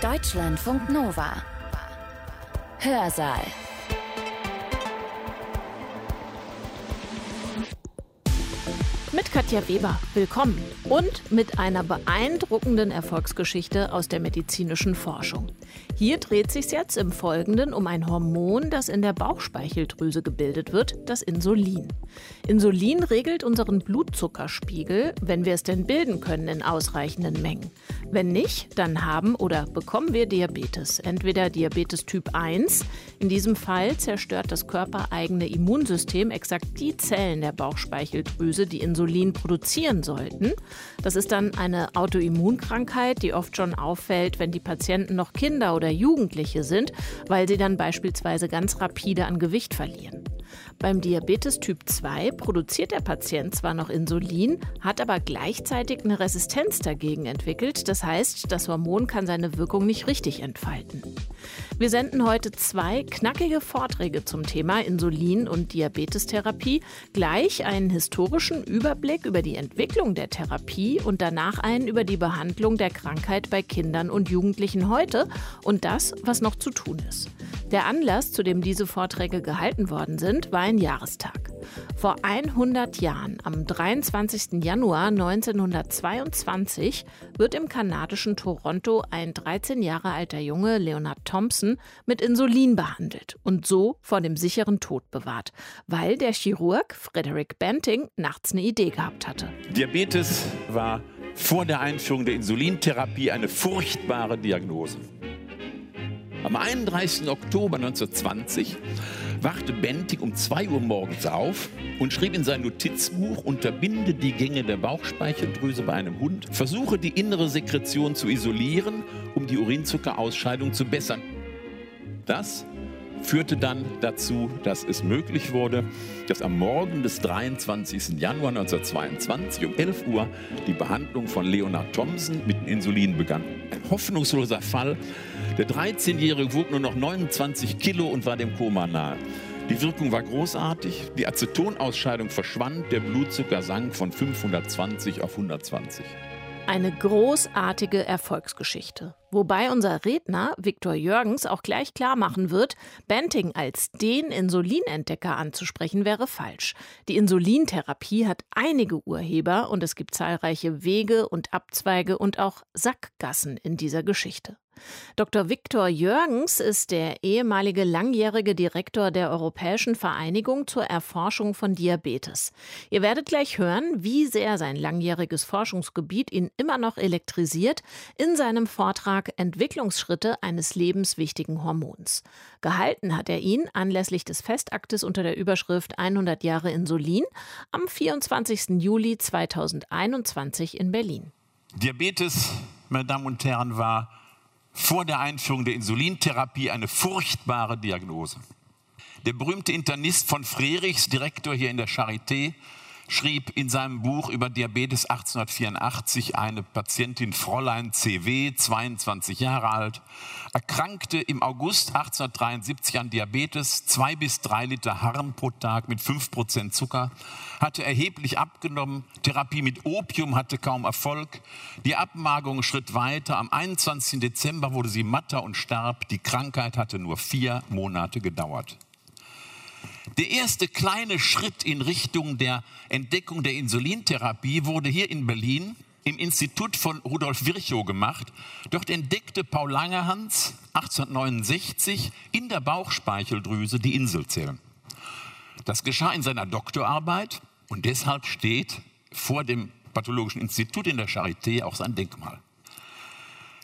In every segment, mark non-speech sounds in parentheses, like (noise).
Deutschlandfunk Nova. Hörsaal. Mit Katja Weber, willkommen. Und mit einer beeindruckenden Erfolgsgeschichte aus der medizinischen Forschung. Hier dreht sich jetzt im Folgenden um ein Hormon, das in der Bauchspeicheldrüse gebildet wird, das Insulin. Insulin regelt unseren Blutzuckerspiegel, wenn wir es denn bilden können in ausreichenden Mengen. Wenn nicht, dann haben oder bekommen wir Diabetes. Entweder Diabetes Typ 1, in diesem Fall zerstört das körpereigene Immunsystem exakt die Zellen der Bauchspeicheldrüse, die Insulin produzieren sollten. Das ist dann eine Autoimmunkrankheit, die oft schon auffällt, wenn die Patienten noch Kinder oder Jugendliche sind, weil sie dann beispielsweise ganz rapide an Gewicht verlieren. Beim Diabetes Typ 2 produziert der Patient zwar noch Insulin, hat aber gleichzeitig eine Resistenz dagegen entwickelt. Das heißt, das Hormon kann seine Wirkung nicht richtig entfalten. Wir senden heute zwei knackige Vorträge zum Thema Insulin und Diabetestherapie, gleich einen historischen Überblick über die Entwicklung der Therapie und danach einen über die Behandlung der Krankheit bei Kindern und Jugendlichen heute und das, was noch zu tun ist. Der Anlass, zu dem diese Vorträge gehalten worden sind, war ein Jahrestag. Vor 100 Jahren, am 23. Januar 1922, wird im kanadischen Toronto ein 13 Jahre alter Junge, Leonard Thompson, mit Insulin behandelt und so vor dem sicheren Tod bewahrt, weil der Chirurg Frederick Banting nachts eine Idee gehabt hatte. Diabetes war vor der Einführung der Insulintherapie eine furchtbare Diagnose. Am 31. Oktober 1920 wachte Bentig um 2 Uhr morgens auf und schrieb in sein Notizbuch, unterbinde die Gänge der Bauchspeicheldrüse bei einem Hund, versuche die innere Sekretion zu isolieren, um die Urinzuckerausscheidung zu bessern. Das führte dann dazu, dass es möglich wurde, dass am Morgen des 23. Januar 1922 um 11 Uhr die Behandlung von Leonard Thompson mit Insulin begann. Ein hoffnungsloser Fall. Der 13-Jährige wog nur noch 29 Kilo und war dem Koma nahe. Die Wirkung war großartig, die Acetonausscheidung verschwand, der Blutzucker sank von 520 auf 120. Eine großartige Erfolgsgeschichte. Wobei unser Redner Viktor Jürgens auch gleich klar machen wird, Banting als den Insulinentdecker anzusprechen wäre falsch. Die Insulintherapie hat einige Urheber und es gibt zahlreiche Wege und Abzweige und auch Sackgassen in dieser Geschichte. Dr. Viktor Jürgens ist der ehemalige langjährige Direktor der Europäischen Vereinigung zur Erforschung von Diabetes. Ihr werdet gleich hören, wie sehr sein langjähriges Forschungsgebiet ihn immer noch elektrisiert in seinem Vortrag Entwicklungsschritte eines lebenswichtigen Hormons. Gehalten hat er ihn anlässlich des Festaktes unter der Überschrift 100 Jahre Insulin am 24. Juli 2021 in Berlin. Diabetes, meine Damen und Herren, war vor der Einführung der Insulintherapie eine furchtbare Diagnose. Der berühmte Internist von Frerichs, Direktor hier in der Charité, schrieb in seinem Buch über Diabetes 1884 eine Patientin Fräulein CW, 22 Jahre alt, erkrankte im August 1873 an Diabetes, zwei bis drei Liter Harn pro Tag mit fünf Prozent Zucker, hatte erheblich abgenommen, Therapie mit Opium hatte kaum Erfolg, die Abmagerung schritt weiter, am 21. Dezember wurde sie matter und starb, die Krankheit hatte nur vier Monate gedauert. Der erste kleine Schritt in Richtung der Entdeckung der Insulintherapie wurde hier in Berlin im Institut von Rudolf Virchow gemacht. Dort entdeckte Paul Langehans 1869 in der Bauchspeicheldrüse die Inselzellen. Das geschah in seiner Doktorarbeit und deshalb steht vor dem Pathologischen Institut in der Charité auch sein Denkmal.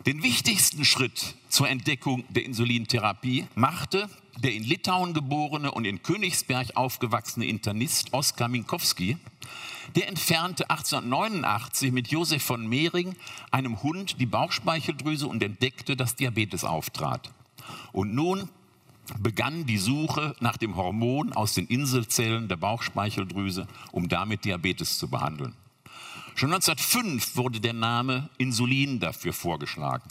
Den wichtigsten Schritt zur Entdeckung der Insulintherapie machte der in Litauen geborene und in Königsberg aufgewachsene Internist Oskar Minkowski. Der entfernte 1889 mit Josef von Mehring, einem Hund, die Bauchspeicheldrüse und entdeckte, dass Diabetes auftrat. Und nun begann die Suche nach dem Hormon aus den Inselzellen der Bauchspeicheldrüse, um damit Diabetes zu behandeln. Schon 1905 wurde der Name Insulin dafür vorgeschlagen.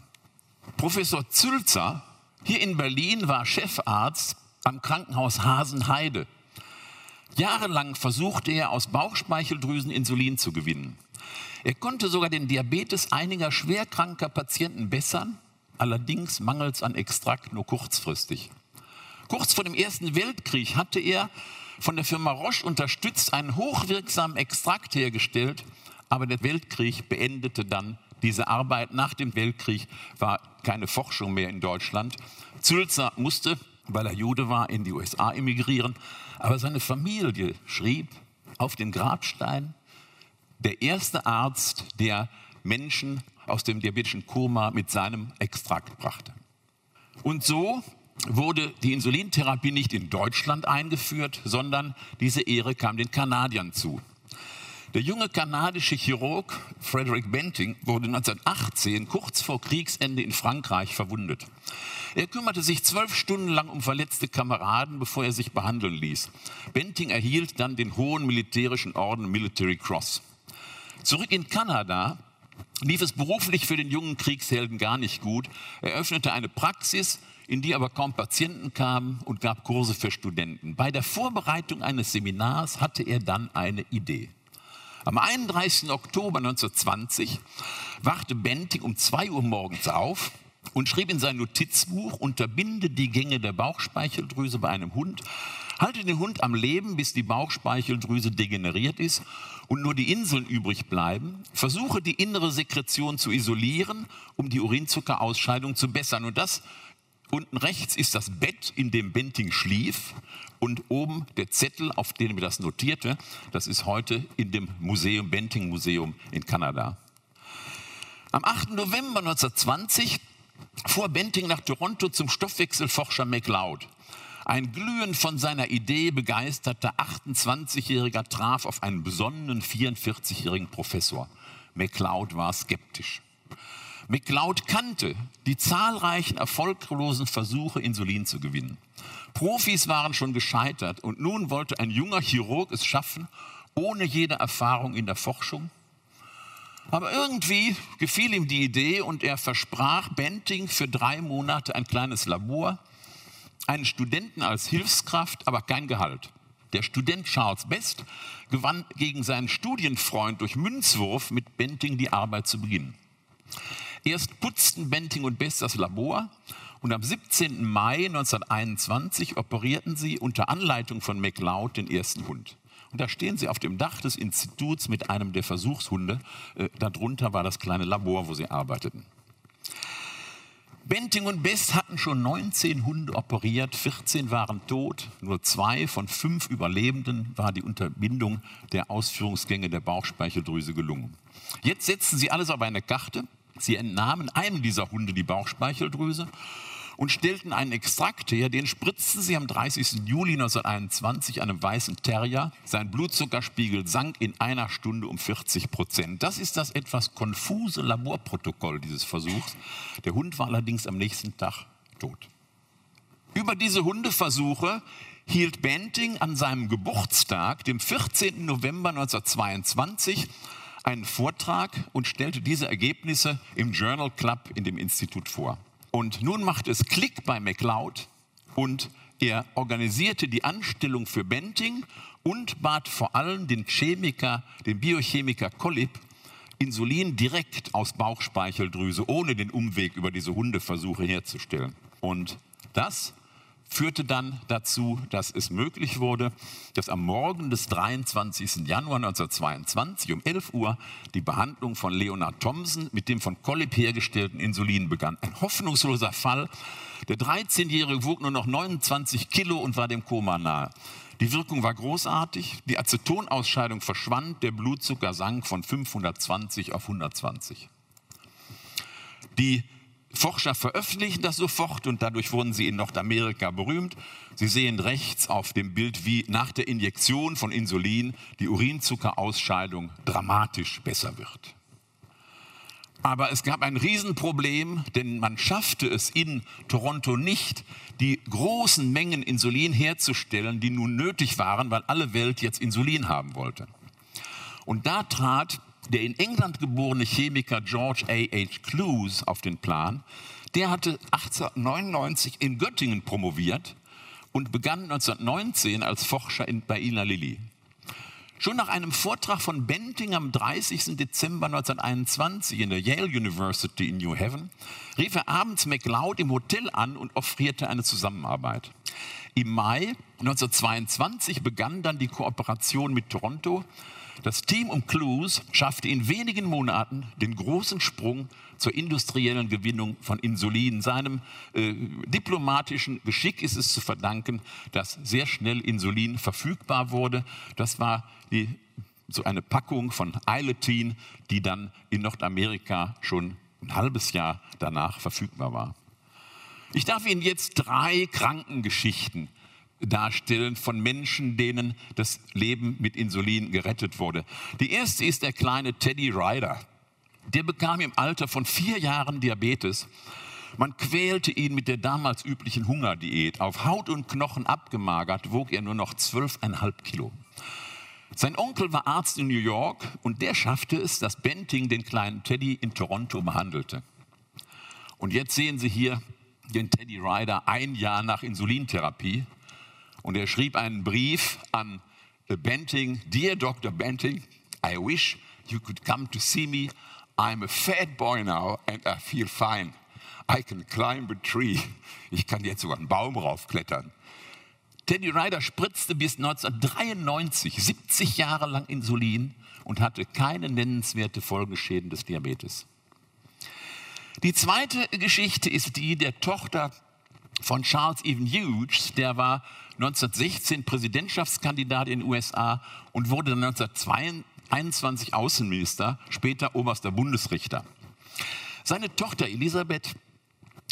Professor Zülzer hier in Berlin war Chefarzt am Krankenhaus Hasenheide. Jahrelang versuchte er aus Bauchspeicheldrüsen Insulin zu gewinnen. Er konnte sogar den Diabetes einiger schwerkranker Patienten bessern, allerdings mangels an Extrakt nur kurzfristig. Kurz vor dem Ersten Weltkrieg hatte er von der Firma Roche unterstützt einen hochwirksamen Extrakt hergestellt, aber der Weltkrieg beendete dann diese Arbeit. Nach dem Weltkrieg war keine Forschung mehr in Deutschland. Zülzer musste, weil er Jude war, in die USA emigrieren, aber seine Familie schrieb auf den Grabstein, der erste Arzt, der Menschen aus dem diabetischen Koma mit seinem Extrakt brachte. Und so wurde die Insulintherapie nicht in Deutschland eingeführt, sondern diese Ehre kam den Kanadiern zu. Der junge kanadische Chirurg Frederick Benting wurde 1918 kurz vor Kriegsende in Frankreich verwundet. Er kümmerte sich zwölf Stunden lang um verletzte Kameraden, bevor er sich behandeln ließ. Benting erhielt dann den hohen militärischen Orden Military Cross. Zurück in Kanada lief es beruflich für den jungen Kriegshelden gar nicht gut. Er öffnete eine Praxis, in die aber kaum Patienten kamen und gab Kurse für Studenten. Bei der Vorbereitung eines Seminars hatte er dann eine Idee. Am 31. Oktober 1920 wachte Benting um 2 Uhr morgens auf und schrieb in sein Notizbuch, unterbinde die Gänge der Bauchspeicheldrüse bei einem Hund, halte den Hund am Leben, bis die Bauchspeicheldrüse degeneriert ist und nur die Inseln übrig bleiben, versuche die innere Sekretion zu isolieren, um die Urinzuckerausscheidung zu bessern. Und das unten rechts ist das Bett, in dem Benting schlief und oben der Zettel, auf dem er das notierte. Das ist heute in dem Museum, Benting Museum in Kanada. Am 8. November 1920 fuhr Benting nach Toronto zum Stoffwechselforscher MacLeod. Ein glühend von seiner Idee begeisterter 28-Jähriger traf auf einen besonnenen 44-jährigen Professor. MacLeod war skeptisch. MacLeod kannte die zahlreichen erfolglosen Versuche, Insulin zu gewinnen. Profis waren schon gescheitert und nun wollte ein junger Chirurg es schaffen, ohne jede Erfahrung in der Forschung. Aber irgendwie gefiel ihm die Idee und er versprach Benting für drei Monate ein kleines Labor, einen Studenten als Hilfskraft, aber kein Gehalt. Der Student Charles Best gewann gegen seinen Studienfreund durch Münzwurf mit Benting die Arbeit zu beginnen. Erst putzten Benting und Best das Labor und am 17. Mai 1921 operierten sie unter Anleitung von MacLeod den ersten Hund. Und da stehen sie auf dem Dach des Instituts mit einem der Versuchshunde. Äh, darunter war das kleine Labor, wo sie arbeiteten. Benting und Best hatten schon 19 Hunde operiert, 14 waren tot, nur zwei von fünf Überlebenden war die Unterbindung der Ausführungsgänge der Bauchspeicheldrüse gelungen. Jetzt setzten sie alles auf eine Karte. Sie entnahmen einem dieser Hunde die Bauchspeicheldrüse und stellten einen Extrakt her, den spritzten sie am 30. Juli 1921 einem weißen Terrier. Sein Blutzuckerspiegel sank in einer Stunde um 40 Prozent. Das ist das etwas konfuse Laborprotokoll dieses Versuchs. Der Hund war allerdings am nächsten Tag tot. Über diese Hundeversuche hielt Benting an seinem Geburtstag, dem 14. November 1922, einen Vortrag und stellte diese Ergebnisse im Journal Club in dem Institut vor. Und nun macht es Klick bei MacLeod und er organisierte die Anstellung für Benting und bat vor allem den Chemiker, den Biochemiker Kollip, Insulin direkt aus Bauchspeicheldrüse ohne den Umweg über diese Hundeversuche herzustellen. Und das führte dann dazu, dass es möglich wurde, dass am Morgen des 23. Januar 1922 um 11 Uhr die Behandlung von Leonard Thomson mit dem von Collip hergestellten Insulin begann. Ein hoffnungsloser Fall. Der 13-Jährige wog nur noch 29 Kilo und war dem Koma nahe. Die Wirkung war großartig, die Acetonausscheidung verschwand, der Blutzucker sank von 520 auf 120. Die Forscher veröffentlichen das sofort und dadurch wurden sie in Nordamerika berühmt. Sie sehen rechts auf dem Bild, wie nach der Injektion von Insulin die Urinzuckerausscheidung dramatisch besser wird. Aber es gab ein Riesenproblem, denn man schaffte es in Toronto nicht, die großen Mengen Insulin herzustellen, die nun nötig waren, weil alle Welt jetzt Insulin haben wollte. Und da trat der in England geborene Chemiker George A.H. Clues auf den Plan. Der hatte 1899 in Göttingen promoviert und begann 1919 als Forscher in, bei Ina Lilly. Schon nach einem Vortrag von Benting am 30. Dezember 1921 in der Yale University in New Haven rief er abends MacLeod im Hotel an und offrierte eine Zusammenarbeit. Im Mai 1922 begann dann die Kooperation mit Toronto. Das Team um Clues schaffte in wenigen Monaten den großen Sprung zur industriellen Gewinnung von Insulin. Seinem äh, diplomatischen Geschick ist es zu verdanken, dass sehr schnell Insulin verfügbar wurde. Das war die, so eine Packung von Eiletin, die dann in Nordamerika schon ein halbes Jahr danach verfügbar war. Ich darf Ihnen jetzt drei Krankengeschichten darstellen von Menschen, denen das Leben mit Insulin gerettet wurde. Die erste ist der kleine Teddy Ryder. Der bekam im Alter von vier Jahren Diabetes. Man quälte ihn mit der damals üblichen Hungerdiät. Auf Haut und Knochen abgemagert wog er nur noch zwölfeinhalb Kilo. Sein Onkel war Arzt in New York und der schaffte es, dass Benting den kleinen Teddy in Toronto behandelte. Und jetzt sehen Sie hier den Teddy Ryder ein Jahr nach Insulintherapie. Und er schrieb einen Brief an Benting, Dear Dr. Benting, I wish you could come to see me. I'm a fat boy now and I feel fine. I can climb a tree. (laughs) Ich kann jetzt sogar einen Baum raufklettern. Teddy Ryder spritzte bis 1993 70 Jahre lang Insulin und hatte keine nennenswerte Folgeschäden des Diabetes. Die zweite Geschichte ist die der Tochter von Charles Even Hughes, der war 1916 Präsidentschaftskandidat in den USA und wurde dann 1922 21 Außenminister, später oberster Bundesrichter. Seine Tochter Elisabeth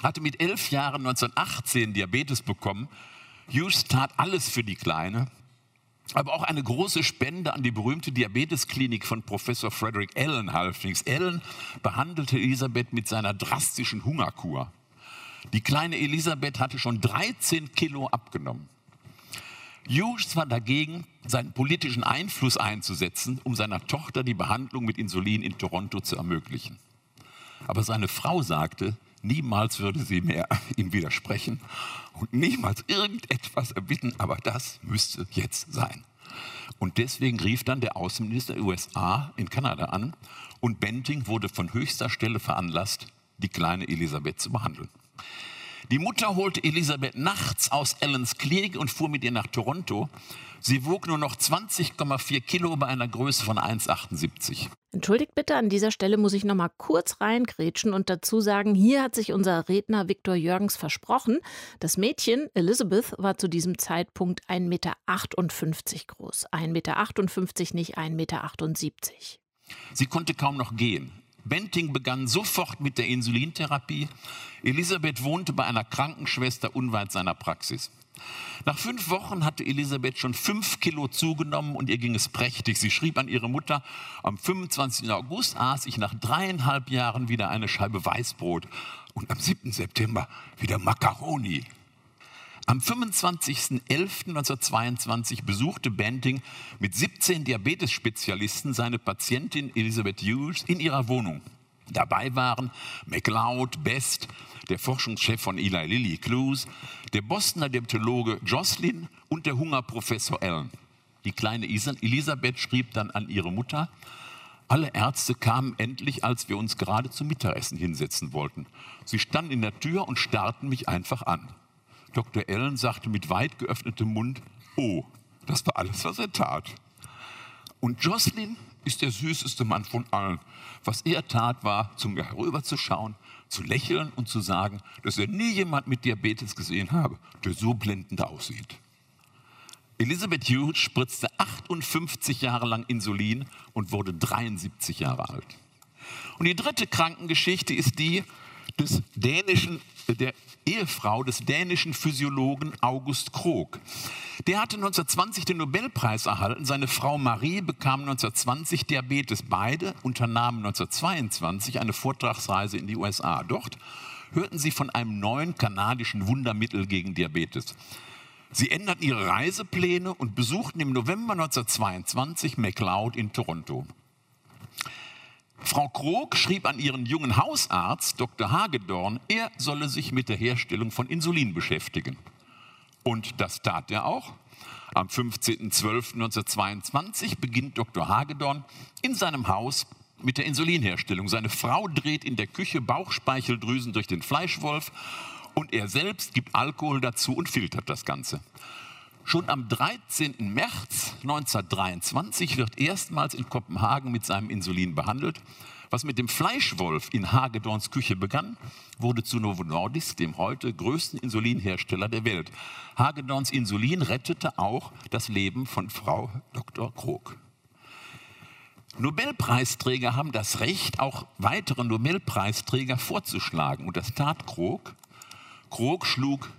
hatte mit elf Jahren 1918 Diabetes bekommen. Hughes tat alles für die Kleine, aber auch eine große Spende an die berühmte Diabetesklinik von Professor Frederick Allen half nichts. Allen behandelte Elisabeth mit seiner drastischen Hungerkur. Die kleine Elisabeth hatte schon 13 Kilo abgenommen. Hughes war dagegen, seinen politischen Einfluss einzusetzen, um seiner Tochter die Behandlung mit Insulin in Toronto zu ermöglichen. Aber seine Frau sagte, niemals würde sie mehr (laughs) ihm widersprechen und niemals irgendetwas erbitten, aber das müsste jetzt sein. Und deswegen rief dann der Außenminister der USA in Kanada an und Benting wurde von höchster Stelle veranlasst, die kleine Elisabeth zu behandeln. Die Mutter holte Elisabeth nachts aus Ellens Klinik und fuhr mit ihr nach Toronto. Sie wog nur noch 20,4 Kilo bei einer Größe von 1,78. Entschuldigt bitte, an dieser Stelle muss ich noch mal kurz reingrätschen und dazu sagen, hier hat sich unser Redner Viktor Jürgens versprochen. Das Mädchen, Elizabeth, war zu diesem Zeitpunkt 1,58 Meter groß. 1,58 Meter, nicht 1,78 Meter. Sie konnte kaum noch gehen. Benting begann sofort mit der Insulintherapie. Elisabeth wohnte bei einer Krankenschwester unweit seiner Praxis. Nach fünf Wochen hatte Elisabeth schon fünf Kilo zugenommen und ihr ging es prächtig. Sie schrieb an ihre Mutter, am 25. August aß ich nach dreieinhalb Jahren wieder eine Scheibe Weißbrot und am 7. September wieder Macaroni. Am 25.11.1922 besuchte Banting mit 17 Diabetesspezialisten seine Patientin Elizabeth Hughes in ihrer Wohnung. Dabei waren MacLeod, Best, der Forschungschef von Eli Lilly Clues, der Bostoner Diabetologe Jocelyn und der Hungerprofessor Allen. Die kleine Elisabeth schrieb dann an ihre Mutter, alle Ärzte kamen endlich, als wir uns gerade zum Mittagessen hinsetzen wollten. Sie standen in der Tür und starrten mich einfach an. Dr. Allen sagte mit weit geöffnetem Mund, oh, das war alles, was er tat. Und Jocelyn ist der süßeste Mann von allen. Was er tat, war, zu mir herüberzuschauen, zu lächeln und zu sagen, dass er nie jemand mit Diabetes gesehen habe, der so blendend aussieht. Elisabeth Hughes spritzte 58 Jahre lang Insulin und wurde 73 Jahre alt. Und die dritte Krankengeschichte ist die des dänischen, der Ehefrau des dänischen Physiologen August Krog. Der hatte 1920 den Nobelpreis erhalten. Seine Frau Marie bekam 1920 Diabetes. Beide unternahmen 1922 eine Vortragsreise in die USA. Dort hörten sie von einem neuen kanadischen Wundermittel gegen Diabetes. Sie änderten ihre Reisepläne und besuchten im November 1922 McLeod in Toronto. Frau Krog schrieb an ihren jungen Hausarzt, Dr. Hagedorn, er solle sich mit der Herstellung von Insulin beschäftigen. Und das tat er auch. Am 15.12.1922 beginnt Dr. Hagedorn in seinem Haus mit der Insulinherstellung. Seine Frau dreht in der Küche Bauchspeicheldrüsen durch den Fleischwolf und er selbst gibt Alkohol dazu und filtert das Ganze. Schon am 13. März 1923 wird erstmals in Kopenhagen mit seinem Insulin behandelt. Was mit dem Fleischwolf in Hagedorns Küche begann, wurde zu Novo Nordisk, dem heute größten Insulinhersteller der Welt. Hagedorns Insulin rettete auch das Leben von Frau Dr. Krog. Nobelpreisträger haben das Recht, auch weitere Nobelpreisträger vorzuschlagen. Und das tat Krog. Krog schlug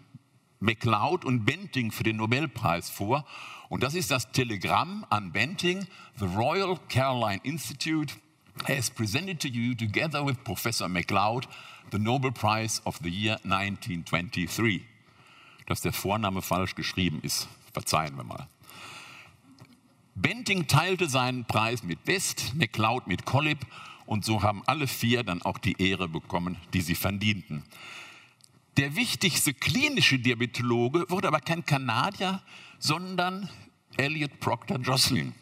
MacLeod und Benting für den Nobelpreis vor. Und das ist das Telegramm an Benting. The Royal Caroline Institute has presented to you, together with Professor MacLeod, the Nobel Prize of the year 1923. Dass der Vorname falsch geschrieben ist, verzeihen wir mal. Benting teilte seinen Preis mit West, MacLeod mit Collip und so haben alle vier dann auch die Ehre bekommen, die sie verdienten. Der wichtigste klinische Diabetologe wurde aber kein Kanadier, sondern Elliot Proctor Jocelyn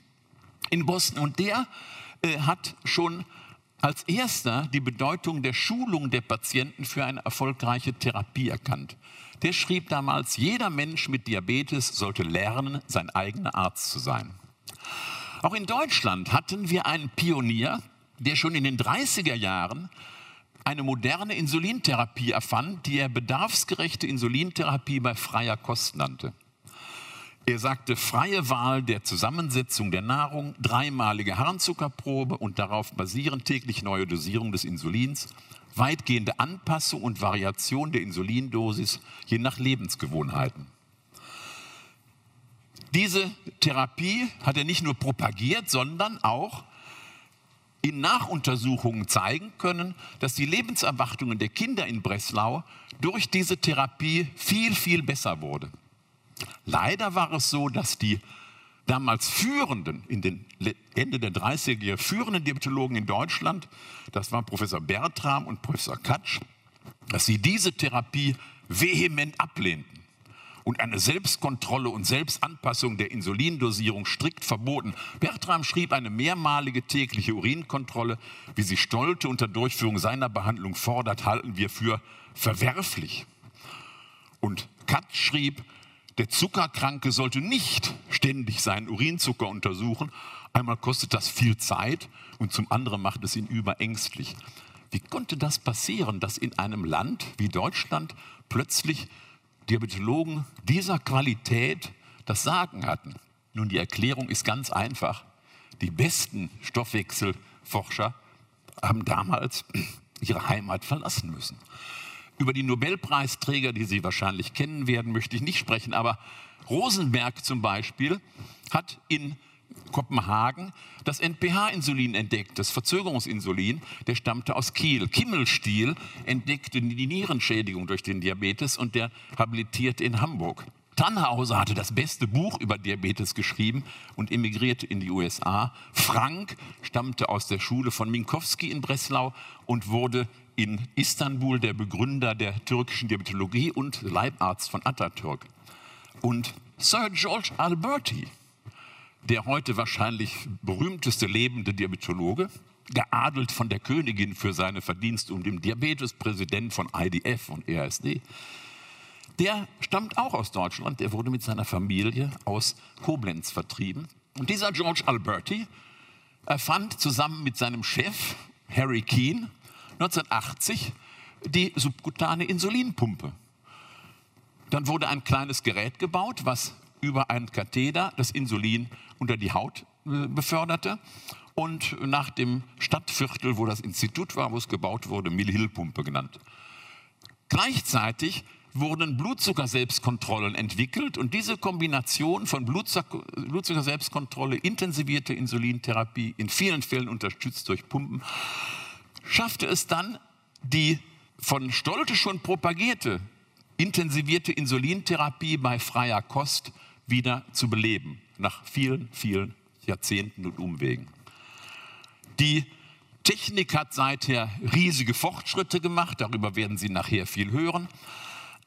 in Boston. Und der äh, hat schon als erster die Bedeutung der Schulung der Patienten für eine erfolgreiche Therapie erkannt. Der schrieb damals, jeder Mensch mit Diabetes sollte lernen, sein eigener Arzt zu sein. Auch in Deutschland hatten wir einen Pionier, der schon in den 30er Jahren eine moderne Insulintherapie erfand, die er bedarfsgerechte Insulintherapie bei freier Kost nannte. Er sagte freie Wahl der Zusammensetzung der Nahrung, dreimalige Harnzuckerprobe und darauf basierend täglich neue Dosierung des Insulins, weitgehende Anpassung und Variation der Insulindosis je nach Lebensgewohnheiten. Diese Therapie hat er nicht nur propagiert, sondern auch in Nachuntersuchungen zeigen können, dass die Lebenserwartungen der Kinder in Breslau durch diese Therapie viel, viel besser wurde. Leider war es so, dass die damals führenden, in den Ende der 30er Jahre führenden Diabetologen in Deutschland, das waren Professor Bertram und Professor Katsch, dass sie diese Therapie vehement ablehnten und eine Selbstkontrolle und Selbstanpassung der Insulindosierung strikt verboten. Bertram schrieb eine mehrmalige tägliche Urinkontrolle, wie sie Stolte unter Durchführung seiner Behandlung fordert, halten wir für verwerflich. Und Katz schrieb, der Zuckerkranke sollte nicht ständig seinen Urinzucker untersuchen. Einmal kostet das viel Zeit und zum anderen macht es ihn überängstlich. Wie konnte das passieren, dass in einem Land wie Deutschland plötzlich Diabetologen dieser Qualität das Sagen hatten? Nun, die Erklärung ist ganz einfach. Die besten Stoffwechselforscher haben damals (clears throat) ihre Heimat verlassen müssen. Über die Nobelpreisträger, die Sie wahrscheinlich kennen werden, möchte ich nicht sprechen, aber Rosenberg zum Beispiel hat in Kopenhagen das NPH-Insulin entdeckt, das Verzögerungsinsulin, der stammte aus Kiel. Kimmelstiel entdeckte die Nierenschädigung durch den Diabetes und der habilitierte in Hamburg. Tannhauser hatte das beste Buch über Diabetes geschrieben und emigrierte in die USA. Frank stammte aus der Schule von Minkowski in Breslau und wurde in Istanbul der Begründer der türkischen Diabetologie und Leibarzt von Atatürk. Und Sir George Alberti, der heute wahrscheinlich berühmteste lebende Diabetologe, geadelt von der Königin für seine Verdienste um den Diabetespräsident von IDF und ERSD, der stammt auch aus Deutschland. Der wurde mit seiner Familie aus Koblenz vertrieben. Und dieser George Alberti erfand zusammen mit seinem Chef Harry Keane 1980 die subkutane Insulinpumpe. Dann wurde ein kleines Gerät gebaut, was über einen Katheter das Insulin unter die Haut äh, beförderte. Und nach dem Stadtviertel, wo das Institut war, wo es gebaut wurde, Mill-Hill-Pumpe genannt. Gleichzeitig wurden Blutzucker-Selbstkontrollen entwickelt und diese Kombination von Blutzucker-Selbstkontrolle, intensivierte Insulintherapie, in vielen Fällen unterstützt durch Pumpen, schaffte es dann, die von Stolte schon propagierte intensivierte Insulintherapie bei freier Kost wieder zu beleben, nach vielen, vielen Jahrzehnten und Umwegen. Die Technik hat seither riesige Fortschritte gemacht, darüber werden Sie nachher viel hören.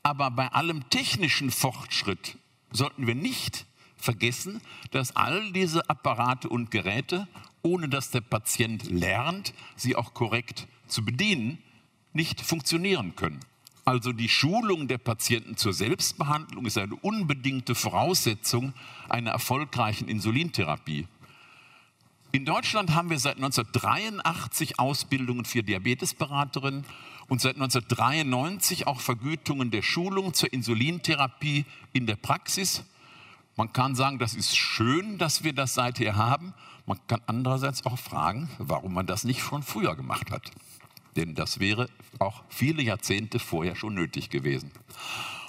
Aber bei allem technischen Fortschritt sollten wir nicht vergessen, dass all diese Apparate und Geräte, ohne dass der Patient lernt, sie auch korrekt zu bedienen, nicht funktionieren können. Also die Schulung der Patienten zur Selbstbehandlung ist eine unbedingte Voraussetzung einer erfolgreichen Insulintherapie. In Deutschland haben wir seit 1983 Ausbildungen für Diabetesberaterinnen und seit 1993 auch Vergütungen der Schulung zur Insulintherapie in der Praxis. Man kann sagen, das ist schön, dass wir das seither haben. Man kann andererseits auch fragen, warum man das nicht schon früher gemacht hat. Denn das wäre auch viele Jahrzehnte vorher schon nötig gewesen.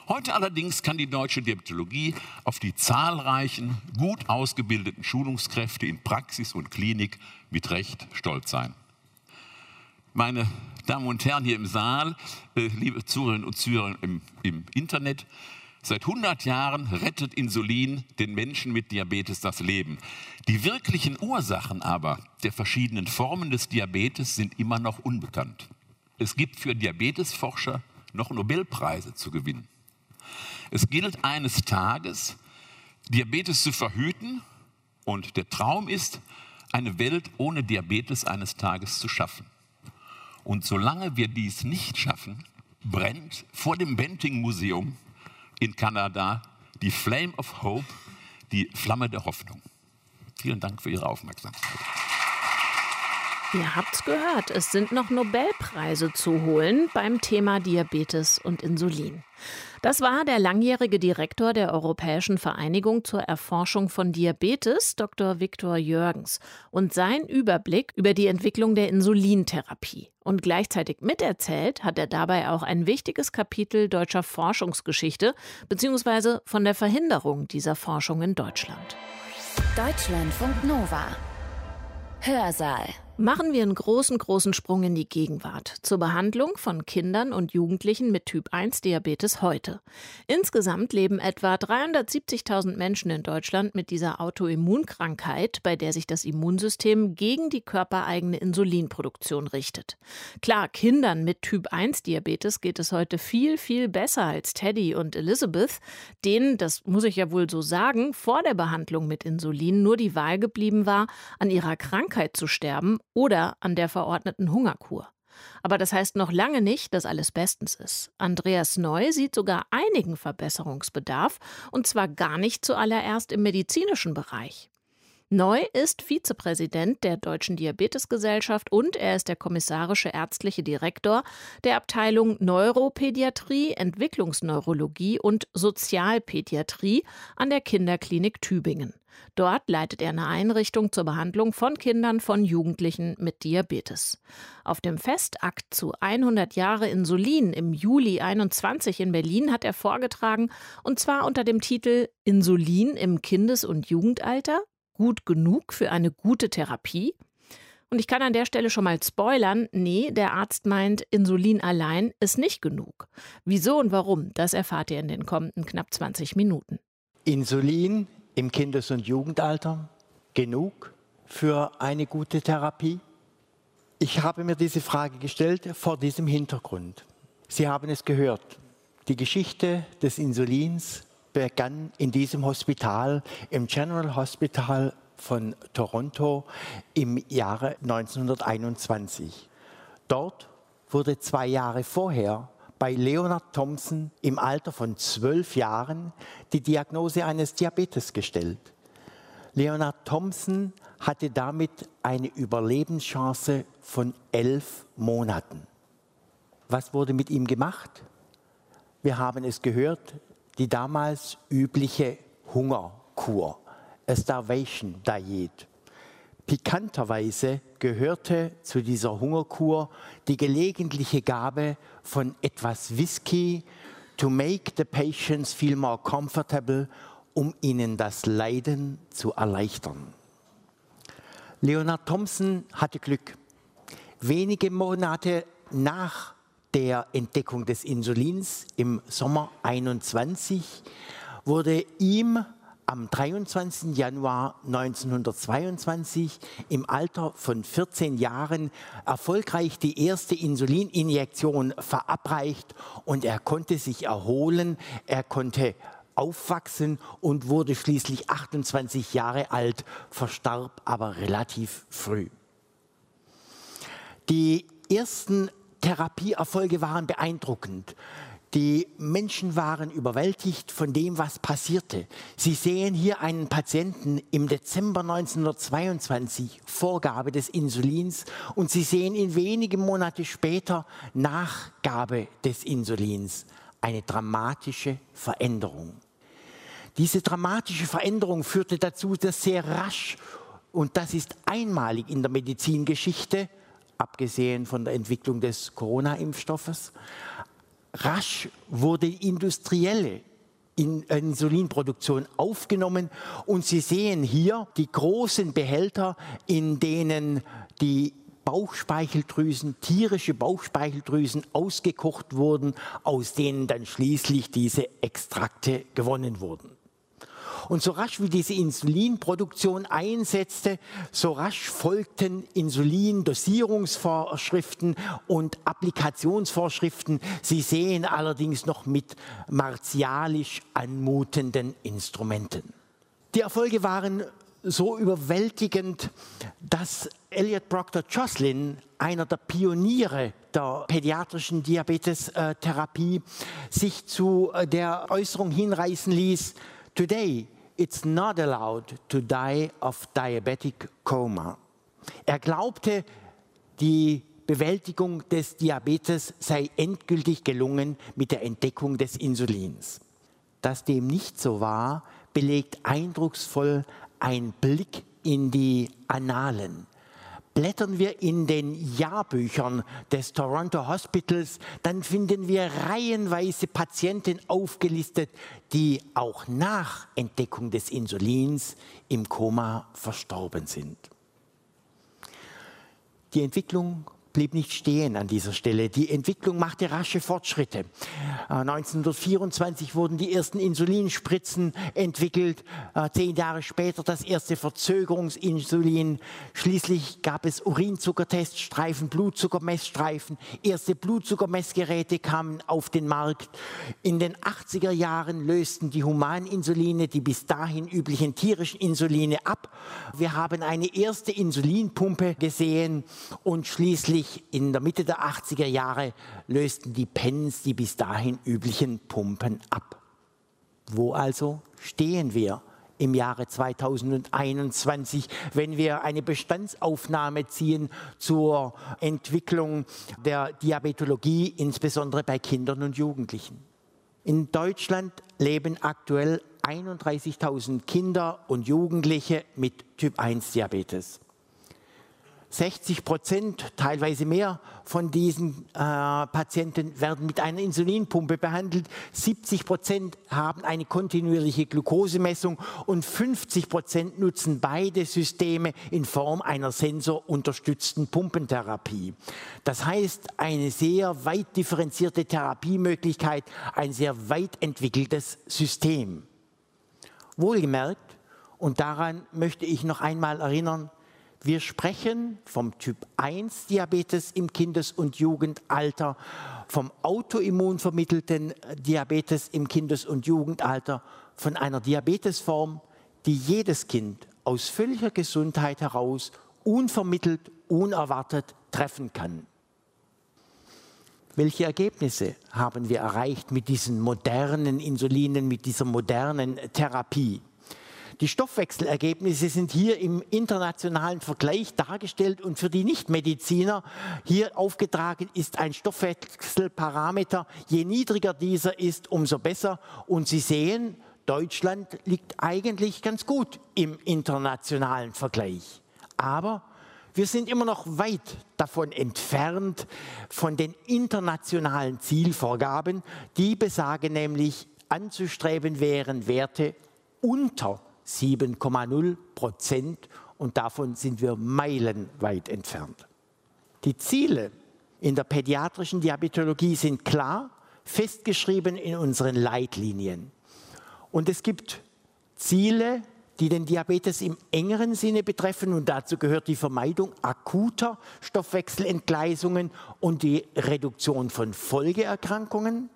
Heute allerdings kann die deutsche Diabetologie auf die zahlreichen, gut ausgebildeten Schulungskräfte in Praxis und Klinik mit Recht stolz sein. Meine Damen und Herren hier im Saal, äh, liebe Zuhörerinnen und Zuhörer im, im Internet, Seit 100 Jahren rettet Insulin den Menschen mit Diabetes das Leben. Die wirklichen Ursachen aber der verschiedenen Formen des Diabetes sind immer noch unbekannt. Es gibt für Diabetesforscher noch Nobelpreise zu gewinnen. Es gilt eines Tages, Diabetes zu verhüten und der Traum ist, eine Welt ohne Diabetes eines Tages zu schaffen. Und solange wir dies nicht schaffen, brennt vor dem Benting Museum in Kanada, die Flame of Hope, die Flamme der Hoffnung. Vielen Dank für Ihre Aufmerksamkeit. Ihr habt's gehört, es sind noch Nobelpreise zu holen beim Thema Diabetes und Insulin. Das war der langjährige Direktor der Europäischen Vereinigung zur Erforschung von Diabetes, Dr. Viktor Jürgens, und sein Überblick über die Entwicklung der Insulintherapie. Und gleichzeitig miterzählt hat er dabei auch ein wichtiges Kapitel deutscher Forschungsgeschichte bzw. von der Verhinderung dieser Forschung in Deutschland. Deutschlandfunk Nova. Hörsaal. Machen wir einen großen, großen Sprung in die Gegenwart zur Behandlung von Kindern und Jugendlichen mit Typ 1 Diabetes heute. Insgesamt leben etwa 370.000 Menschen in Deutschland mit dieser Autoimmunkrankheit, bei der sich das Immunsystem gegen die körpereigene Insulinproduktion richtet. Klar, Kindern mit Typ 1 Diabetes geht es heute viel, viel besser als Teddy und Elizabeth, denen, das muss ich ja wohl so sagen, vor der Behandlung mit Insulin nur die Wahl geblieben war, an ihrer Krankheit zu sterben oder an der verordneten Hungerkur. Aber das heißt noch lange nicht, dass alles bestens ist. Andreas Neu sieht sogar einigen Verbesserungsbedarf, und zwar gar nicht zuallererst im medizinischen Bereich. Neu ist Vizepräsident der Deutschen Diabetesgesellschaft und er ist der kommissarische ärztliche Direktor der Abteilung Neuropädiatrie, Entwicklungsneurologie und Sozialpädiatrie an der Kinderklinik Tübingen. Dort leitet er eine Einrichtung zur Behandlung von Kindern von Jugendlichen mit Diabetes. Auf dem Festakt zu 100 Jahre Insulin im Juli 21 in Berlin hat er vorgetragen, und zwar unter dem Titel Insulin im Kindes- und Jugendalter, gut genug für eine gute Therapie? Und ich kann an der Stelle schon mal spoilern, nee, der Arzt meint, Insulin allein ist nicht genug. Wieso und warum, das erfahrt ihr in den kommenden knapp 20 Minuten. Insulin im Kindes- und Jugendalter genug für eine gute Therapie? Ich habe mir diese Frage gestellt vor diesem Hintergrund. Sie haben es gehört. Die Geschichte des Insulins begann in diesem Hospital, im General Hospital von Toronto im Jahre 1921. Dort wurde zwei Jahre vorher bei Leonard Thompson im Alter von zwölf Jahren die Diagnose eines Diabetes gestellt. Leonard Thompson hatte damit eine Überlebenschance von elf Monaten. Was wurde mit ihm gemacht? Wir haben es gehört, die damals übliche Hungerkur, a Starvation Diet. Pikanterweise gehörte zu dieser Hungerkur die gelegentliche Gabe von etwas Whisky to make the patients feel more comfortable, um ihnen das Leiden zu erleichtern. Leonard Thompson hatte Glück. Wenige Monate nach der Entdeckung des Insulins im Sommer 21 wurde ihm am 23. Januar 1922 im Alter von 14 Jahren erfolgreich die erste Insulininjektion verabreicht und er konnte sich erholen, er konnte aufwachsen und wurde schließlich 28 Jahre alt, verstarb aber relativ früh. Die ersten Therapieerfolge waren beeindruckend. Die Menschen waren überwältigt von dem, was passierte. Sie sehen hier einen Patienten im Dezember 1922, Vorgabe des Insulins, und Sie sehen ihn wenige Monate später Nachgabe des Insulins. Eine dramatische Veränderung. Diese dramatische Veränderung führte dazu, dass sehr rasch, und das ist einmalig in der Medizingeschichte, abgesehen von der Entwicklung des Corona-Impfstoffes, rasch wurde industrielle Insulinproduktion aufgenommen und Sie sehen hier die großen Behälter, in denen die Bauchspeicheldrüsen, tierische Bauchspeicheldrüsen ausgekocht wurden, aus denen dann schließlich diese Extrakte gewonnen wurden. Und so rasch wie diese Insulinproduktion einsetzte, so rasch folgten Insulindosierungsvorschriften und Applikationsvorschriften. Sie sehen allerdings noch mit martialisch anmutenden Instrumenten. Die Erfolge waren so überwältigend, dass Elliot Proctor Jocelyn, einer der Pioniere der pädiatrischen Diabetestherapie, sich zu der Äußerung hinreißen ließ, Today it's not allowed to die of diabetic coma. Er glaubte, die Bewältigung des Diabetes sei endgültig gelungen mit der Entdeckung des Insulins. Dass dem nicht so war, belegt eindrucksvoll ein Blick in die Annalen Blättern wir in den Jahrbüchern des Toronto Hospitals, dann finden wir reihenweise Patienten aufgelistet, die auch nach Entdeckung des Insulins im Koma verstorben sind. Die Entwicklung blieb nicht stehen an dieser Stelle. Die Entwicklung machte rasche Fortschritte. 1924 äh, wurden die ersten Insulinspritzen entwickelt, äh, zehn Jahre später das erste Verzögerungsinsulin. Schließlich gab es Urinzuckerteststreifen, Blutzuckermessstreifen, erste Blutzuckermessgeräte kamen auf den Markt. In den 80er Jahren lösten die Humaninsuline die bis dahin üblichen tierischen Insuline ab. Wir haben eine erste Insulinpumpe gesehen und schließlich Schließlich in der Mitte der 80er Jahre lösten die Pens die bis dahin üblichen Pumpen ab. Wo also stehen wir im Jahre 2021, wenn wir eine Bestandsaufnahme ziehen zur Entwicklung der Diabetologie, insbesondere bei Kindern und Jugendlichen? In Deutschland leben aktuell 31.000 Kinder und Jugendliche mit Typ-1-Diabetes. 60 Prozent, teilweise mehr von diesen äh, Patienten werden mit einer Insulinpumpe behandelt. 70 Prozent haben eine kontinuierliche Glukosemessung und 50 Prozent nutzen beide Systeme in Form einer sensorunterstützten Pumpentherapie. Das heißt, eine sehr weit differenzierte Therapiemöglichkeit, ein sehr weit entwickeltes System. Wohlgemerkt, und daran möchte ich noch einmal erinnern, wir sprechen vom Typ 1 Diabetes im Kindes- und Jugendalter, vom autoimmunvermittelten Diabetes im Kindes- und Jugendalter, von einer Diabetesform, die jedes Kind aus völliger Gesundheit heraus unvermittelt, unerwartet treffen kann. Welche Ergebnisse haben wir erreicht mit diesen modernen Insulinen, mit dieser modernen Therapie? Die Stoffwechselergebnisse sind hier im internationalen Vergleich dargestellt und für die Nichtmediziner hier aufgetragen ist ein Stoffwechselparameter. Je niedriger dieser ist, umso besser. Und Sie sehen, Deutschland liegt eigentlich ganz gut im internationalen Vergleich. Aber wir sind immer noch weit davon entfernt von den internationalen Zielvorgaben, die besagen nämlich, anzustreben wären Werte unter 7,0 Prozent und davon sind wir meilenweit entfernt. Die Ziele in der pädiatrischen Diabetologie sind klar festgeschrieben in unseren Leitlinien. Und es gibt Ziele, die den Diabetes im engeren Sinne betreffen. Und dazu gehört die Vermeidung akuter Stoffwechselentgleisungen und die Reduktion von Folgeerkrankungen.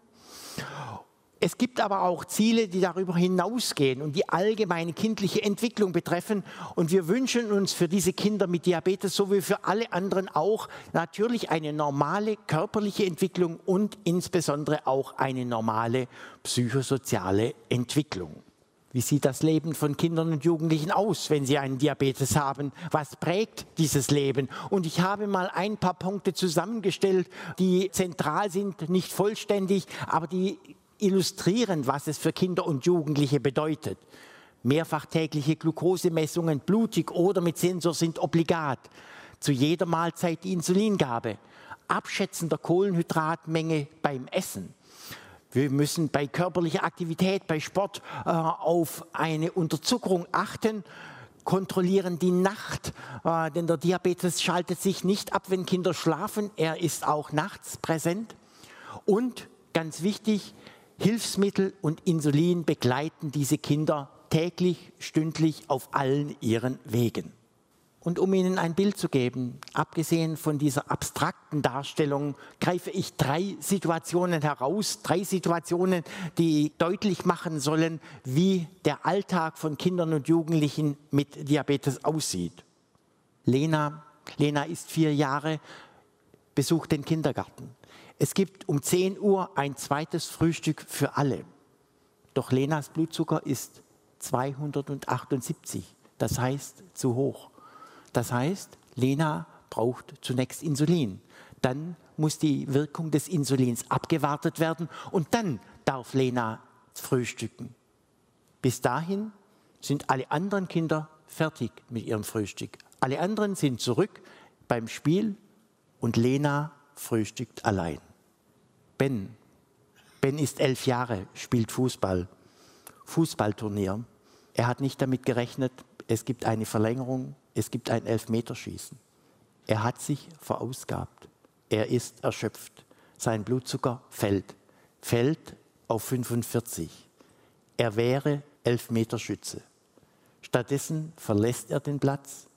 Es gibt aber auch Ziele, die darüber hinausgehen und die allgemeine kindliche Entwicklung betreffen. Und wir wünschen uns für diese Kinder mit Diabetes, so wie für alle anderen auch, natürlich eine normale körperliche Entwicklung und insbesondere auch eine normale psychosoziale Entwicklung. Wie sieht das Leben von Kindern und Jugendlichen aus, wenn sie einen Diabetes haben? Was prägt dieses Leben? Und ich habe mal ein paar Punkte zusammengestellt, die zentral sind, nicht vollständig, aber die illustrieren, was es für Kinder und Jugendliche bedeutet. Mehrfach tägliche Glukosemessungen, blutig oder mit Sensor sind obligat. Zu jeder Mahlzeit die Insulingabe. Abschätzen der Kohlenhydratmenge beim Essen. Wir müssen bei körperlicher Aktivität, bei Sport äh, auf eine Unterzuckerung achten kontrollieren die Nacht, äh, denn der Diabetes schaltet sich nicht ab, wenn Kinder schlafen. Er ist auch nachts präsent. Und ganz wichtig, Hilfsmittel und Insulin begleiten diese Kinder täglich, stündlich auf allen ihren Wegen. Und um Ihnen ein Bild zu geben, abgesehen von dieser abstrakten Darstellung, greife ich drei Situationen heraus, drei Situationen, die deutlich machen sollen, wie der Alltag von Kindern und Jugendlichen mit Diabetes aussieht. Lena, Lena ist vier Jahre, besucht den Kindergarten. Es gibt um 10 Uhr ein zweites Frühstück für alle. Doch Lenas Blutzucker ist 278, das heißt zu hoch. Das heißt, Lena braucht zunächst Insulin. Dann muss die Wirkung des Insulins abgewartet werden und dann darf Lena frühstücken. Bis dahin sind alle anderen Kinder fertig mit ihrem Frühstück. Alle anderen sind zurück beim Spiel und Lena frühstückt allein. Ben. Ben ist elf Jahre, spielt Fußball. Fußballturnier. Er hat nicht damit gerechnet, es gibt eine Verlängerung, es gibt ein Elfmeterschießen. Er hat sich verausgabt. Er ist erschöpft. Sein Blutzucker fällt. Fällt auf 45. Er wäre Elfmeterschütze. Stattdessen verlässt er den Platz,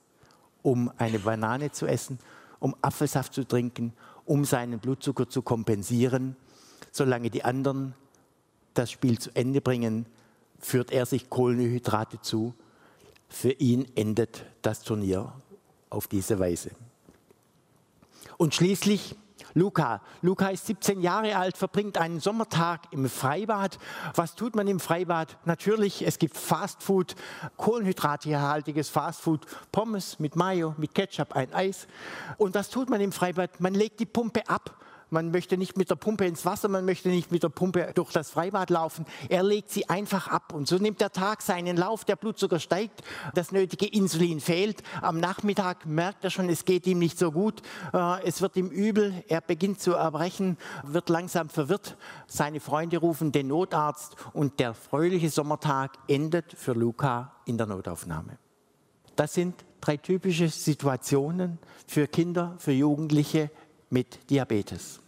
um eine Banane zu essen, um Apfelsaft zu trinken um seinen Blutzucker zu kompensieren. Solange die anderen das Spiel zu Ende bringen, führt er sich Kohlenhydrate zu. Für ihn endet das Turnier auf diese Weise. Und schließlich Luca. Luca ist 17 Jahre alt, verbringt einen Sommertag im Freibad. Was tut man im Freibad? Natürlich, es gibt Fastfood, kohlenhydrathaltiges Fastfood, Pommes mit Mayo, mit Ketchup, ein Eis. Und was tut man im Freibad? Man legt die Pumpe ab man möchte nicht mit der Pumpe ins Wasser, man möchte nicht mit der Pumpe durch das Freibad laufen. Er legt sie einfach ab und so nimmt der Tag seinen Lauf, der Blutzucker steigt, das nötige Insulin fehlt. Am Nachmittag merkt er schon, es geht ihm nicht so gut, äh, es wird ihm übel, er beginnt zu erbrechen, wird langsam verwirrt. Seine Freunde rufen den Notarzt und der fröhliche Sommertag endet für Luca in der Notaufnahme. Das sind drei typische Situationen für Kinder, für Jugendliche mit Diabetes.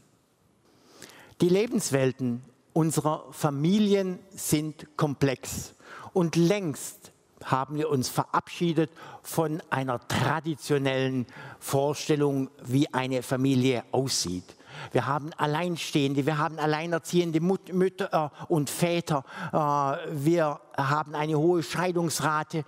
Die Lebenswelten unserer Familien sind komplex. Und längst haben wir uns verabschiedet von einer traditionellen Vorstellung, wie eine Familie aussieht. Wir haben Alleinstehende, wir haben alleinerziehende Mütter und Väter, äh, wir haben eine hohe Scheidungsrate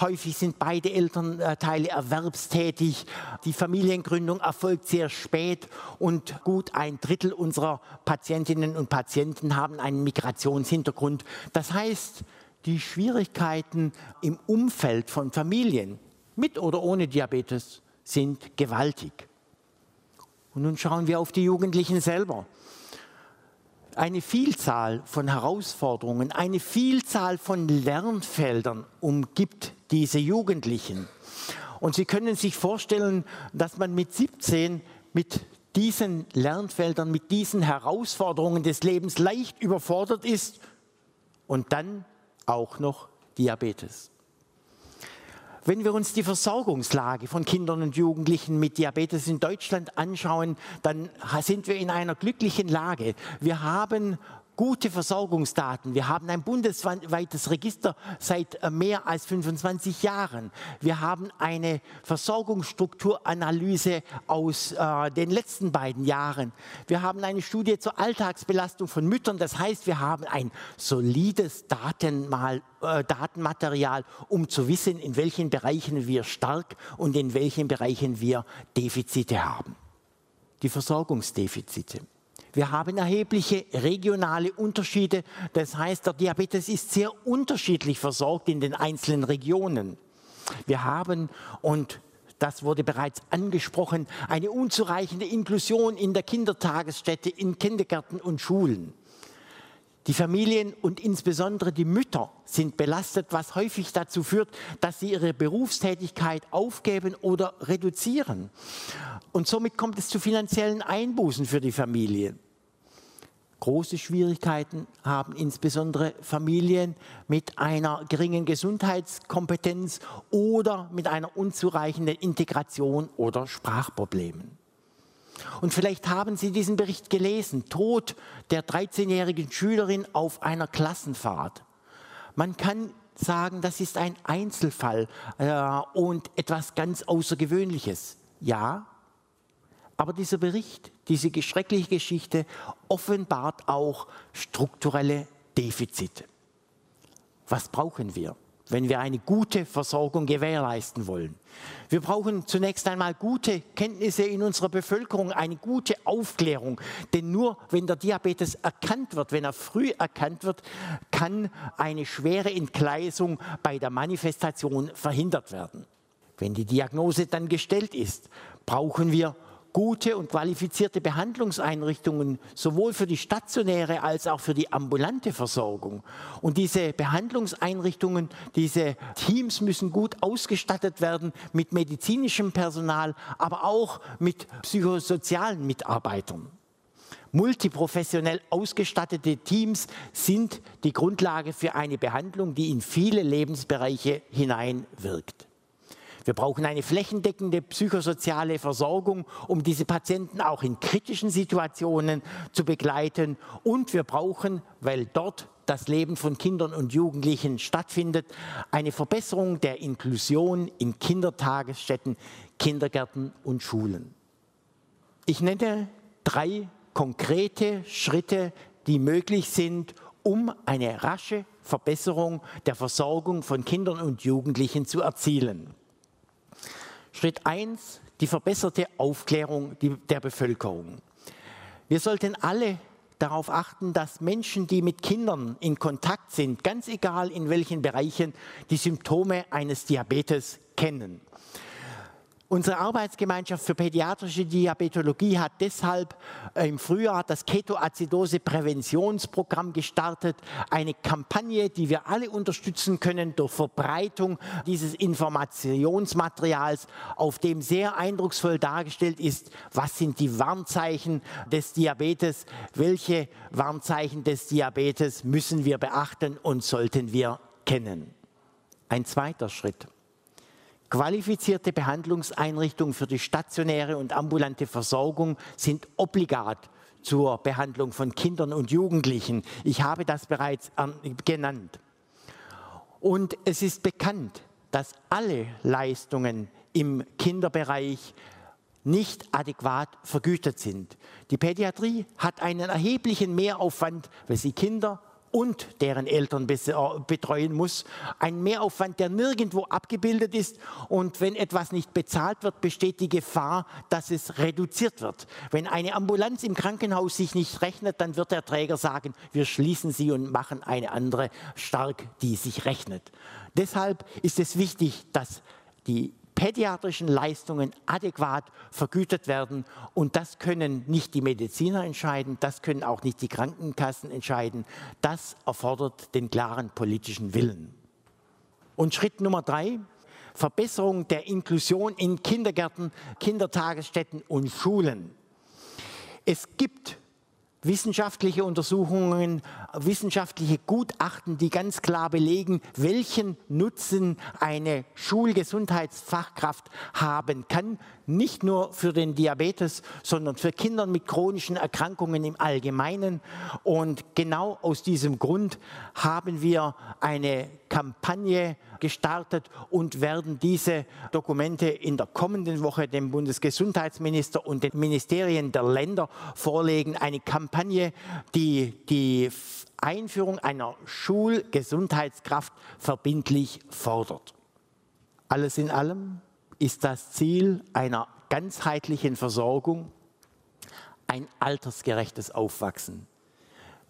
Häufig sind beide Elternteile erwerbstätig. Die Familiengründung erfolgt sehr spät und gut ein Drittel unserer Patientinnen und Patienten haben einen Migrationshintergrund. Das heißt, die Schwierigkeiten im Umfeld von Familien mit oder ohne Diabetes sind gewaltig. Und nun schauen wir auf die Jugendlichen selber eine Vielzahl von Herausforderungen, eine Vielzahl von Lernfeldern umgibt diese Jugendlichen. Und Sie können sich vorstellen, dass man mit 17 mit diesen Lernfeldern, mit diesen Herausforderungen des Lebens leicht überfordert ist und dann auch noch Diabetes. Wenn wir uns die Versorgungslage von Kindern und Jugendlichen mit Diabetes in Deutschland anschauen, dann sind wir in einer glücklichen Lage. Wir haben gute Versorgungsdaten. Wir haben ein bundesweites Register seit äh, mehr als 25 Jahren. Wir haben eine Versorgungsstrukturanalyse aus äh, den letzten beiden Jahren. Wir haben eine Studie zur Alltagsbelastung von Müttern. Das heißt, wir haben ein solides Datenmal, äh, Datenmaterial, um zu wissen, in welchen Bereichen wir stark und in welchen Bereichen wir Defizite haben. Die Versorgungsdefizite. Wir haben erhebliche regionale Unterschiede. Das heißt, der Diabetes ist sehr unterschiedlich versorgt in den einzelnen Regionen. Wir haben, und das wurde bereits angesprochen, eine unzureichende Inklusion in der Kindertagesstätte, in Kindergärten und Schulen. Die Familien und insbesondere die Mütter sind belastet, was häufig dazu führt, dass sie ihre Berufstätigkeit aufgeben oder reduzieren. Und somit kommt es zu finanziellen Einbußen für die Familien. Große Schwierigkeiten haben insbesondere Familien mit einer geringen Gesundheitskompetenz oder mit einer unzureichenden Integration oder Sprachproblemen. Und vielleicht haben Sie diesen Bericht gelesen, Tod der 13-jährigen Schülerin auf einer Klassenfahrt. Man kann sagen, das ist ein Einzelfall äh, und etwas ganz Außergewöhnliches. Ja, aber dieser Bericht, diese schreckliche Geschichte offenbart auch strukturelle Defizite. Was brauchen wir, wenn wir eine gute Versorgung gewährleisten wollen? Wir brauchen zunächst einmal gute Kenntnisse in unserer Bevölkerung, eine gute Aufklärung. Denn nur wenn der Diabetes erkannt wird, wenn er früh erkannt wird, kann eine schwere Entgleisung bei der Manifestation verhindert werden. Wenn die Diagnose dann gestellt ist, brauchen wir gute und qualifizierte Behandlungseinrichtungen, sowohl für die stationäre als auch für die ambulante Versorgung. Und diese Behandlungseinrichtungen, diese Teams müssen gut ausgestattet werden mit medizinischem Personal, aber auch mit psychosozialen Mitarbeitern. Multiprofessionell ausgestattete Teams sind die Grundlage für eine Behandlung, die in viele Lebensbereiche hineinwirkt. Wir brauchen eine flächendeckende psychosoziale Versorgung, um diese Patienten auch in kritischen Situationen zu begleiten. Und wir brauchen, weil dort das Leben von Kindern und Jugendlichen stattfindet, eine Verbesserung der Inklusion in Kindertagesstätten, Kindergärten und Schulen. Ich nenne drei konkrete Schritte, die möglich sind, um eine rasche Verbesserung der Versorgung von Kindern und Jugendlichen zu erzielen. Schritt 1, die verbesserte Aufklärung der Bevölkerung. Wir sollten alle darauf achten, dass Menschen, die mit Kindern in Kontakt sind, ganz egal in welchen Bereichen, die Symptome eines Diabetes kennen. Unsere Arbeitsgemeinschaft für pädiatrische Diabetologie hat deshalb äh, im Frühjahr das Ketoazidose-Präventionsprogramm gestartet. Eine Kampagne, die wir alle unterstützen können durch Verbreitung dieses Informationsmaterials, auf dem sehr eindrucksvoll dargestellt ist, was sind die Warnzeichen des Diabetes, welche Warnzeichen des Diabetes müssen wir beachten und sollten wir kennen. Ein zweiter Schritt. Qualifizierte Behandlungseinrichtungen für die stationäre und ambulante Versorgung sind obligat zur Behandlung von Kindern und Jugendlichen. Ich habe das bereits genannt. Und es ist bekannt, dass alle Leistungen im Kinderbereich nicht adäquat vergütet sind. Die Pädiatrie hat einen erheblichen Mehraufwand, weil sie Kinder und deren Eltern äh, betreuen muss. Ein Mehraufwand, der nirgendwo abgebildet ist. Und wenn etwas nicht bezahlt wird, besteht die Gefahr, dass es reduziert wird. Wenn eine Ambulanz im Krankenhaus sich nicht rechnet, dann wird der Träger sagen, wir schließen sie und machen eine andere stark, die sich rechnet. Deshalb ist es wichtig, dass die pädiatrischen Leistungen adäquat vergütet werden. Und das können nicht die Mediziner entscheiden, das können auch nicht die Krankenkassen entscheiden. Das erfordert den klaren politischen Willen. Und Schritt Nummer drei, Verbesserung der Inklusion in Kindergärten, Kindertagesstätten und Schulen. Es gibt wissenschaftliche Untersuchungen, wissenschaftliche Gutachten, die ganz klar belegen, welchen Nutzen eine Schulgesundheitsfachkraft haben kann. nicht nur für den Diabetes, sondern für Kinder mit chronischen Erkrankungen im Allgemeinen. Und genau aus diesem Grund haben wir eine Kampagne gestartet und werden diese Dokumente in der kommenden Woche dem Bundesgesundheitsminister und den Ministerien der Länder vorlegen. Eine Kampagne, die die Einführung einer Schulgesundheitskraft verbindlich fordert. Alles in allem ist das Ziel einer ganzheitlichen Versorgung ein altersgerechtes Aufwachsen.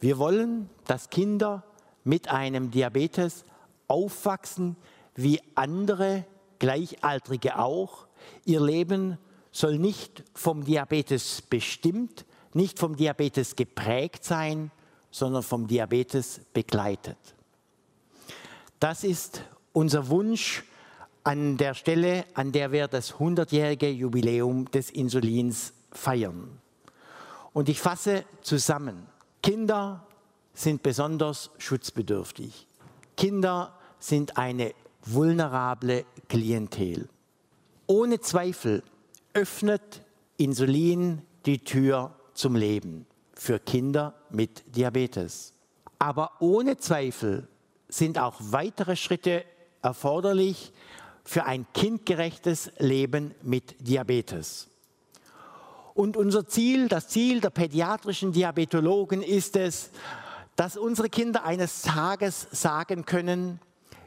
Wir wollen, dass Kinder mit einem Diabetes aufwachsen wie andere Gleichaltrige auch. Ihr Leben soll nicht vom Diabetes bestimmt, nicht vom Diabetes geprägt sein, sondern vom Diabetes begleitet. Das ist unser Wunsch an der Stelle, an der wir das 100-jährige Jubiläum des Insulins feiern. Und ich fasse zusammen. Kinder sind besonders schutzbedürftig. Kinder sind eine vulnerable Klientel. Ohne Zweifel öffnet Insulin die Tür zum Leben für Kinder mit Diabetes. Aber ohne Zweifel sind auch weitere Schritte erforderlich, für ein kindgerechtes Leben mit Diabetes. Und unser Ziel, das Ziel der pädiatrischen Diabetologen ist es, dass unsere Kinder eines Tages sagen können,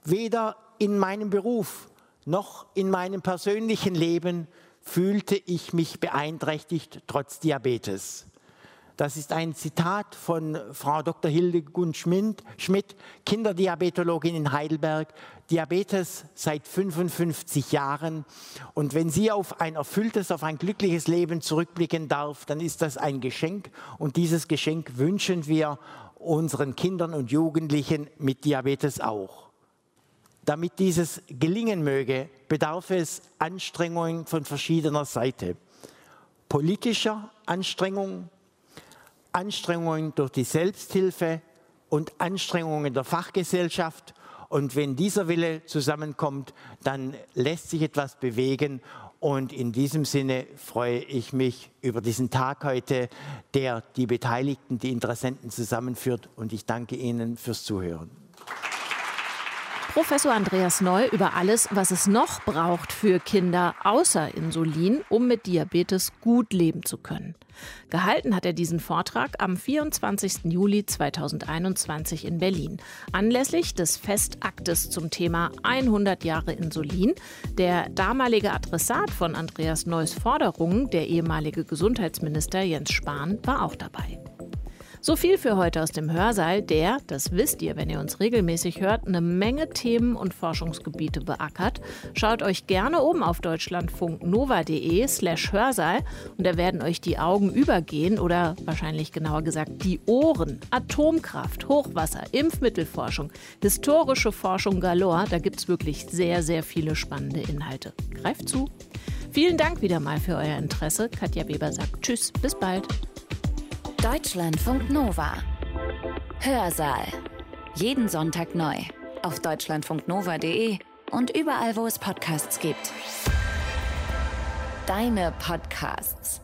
weder in meinem Beruf noch in meinem persönlichen Leben fühlte ich mich beeinträchtigt trotz Diabetes. Das ist ein Zitat von Frau Dr. Hildegund Schmidt, Kinderdiabetologin in Heidelberg, Diabetes seit 55 Jahren. Und wenn sie auf ein erfülltes, auf ein glückliches Leben zurückblicken darf, dann ist das ein Geschenk. Und dieses Geschenk wünschen wir unseren Kindern und Jugendlichen mit Diabetes auch. Damit dieses gelingen möge, bedarf es Anstrengungen von verschiedener Seite. Politischer Anstrengung, Anstrengungen durch die Selbsthilfe und Anstrengungen der Fachgesellschaft. Und wenn dieser Wille zusammenkommt, dann lässt sich etwas bewegen. Und in diesem Sinne freue ich mich über diesen Tag heute, der die Beteiligten, die Interessenten zusammenführt. Und ich danke Ihnen fürs Zuhören. Professor Andreas Neu über alles, was es noch braucht für Kinder außer Insulin, um mit Diabetes gut leben zu können. Gehalten hat er diesen Vortrag am 24. Juli 2021 in Berlin, anlässlich des Festaktes zum Thema 100 Jahre Insulin. Der damalige Adressat von Andreas Neus Forderungen, der ehemalige Gesundheitsminister Jens Spahn, war auch dabei. So viel für heute aus dem Hörsaal, der, das wisst ihr, wenn ihr uns regelmäßig hört, eine Menge Themen und Forschungsgebiete beackert. Schaut euch gerne oben auf deutschlandfunknova.de slash Hörsaal und da werden euch die Augen übergehen oder wahrscheinlich genauer gesagt die Ohren. Atomkraft, Hochwasser, Impfmittelforschung, historische Forschung galore, da gibt es wirklich sehr, sehr viele spannende Inhalte. Greift zu! Vielen Dank wieder mal für euer Interesse. Katja Weber sagt Tschüss, bis bald. Deutschlandfunk Nova. Hörsaal. Jeden Sonntag neu. Auf deutschlandfunknova.de und überall, wo es Podcasts gibt. Deine Podcasts.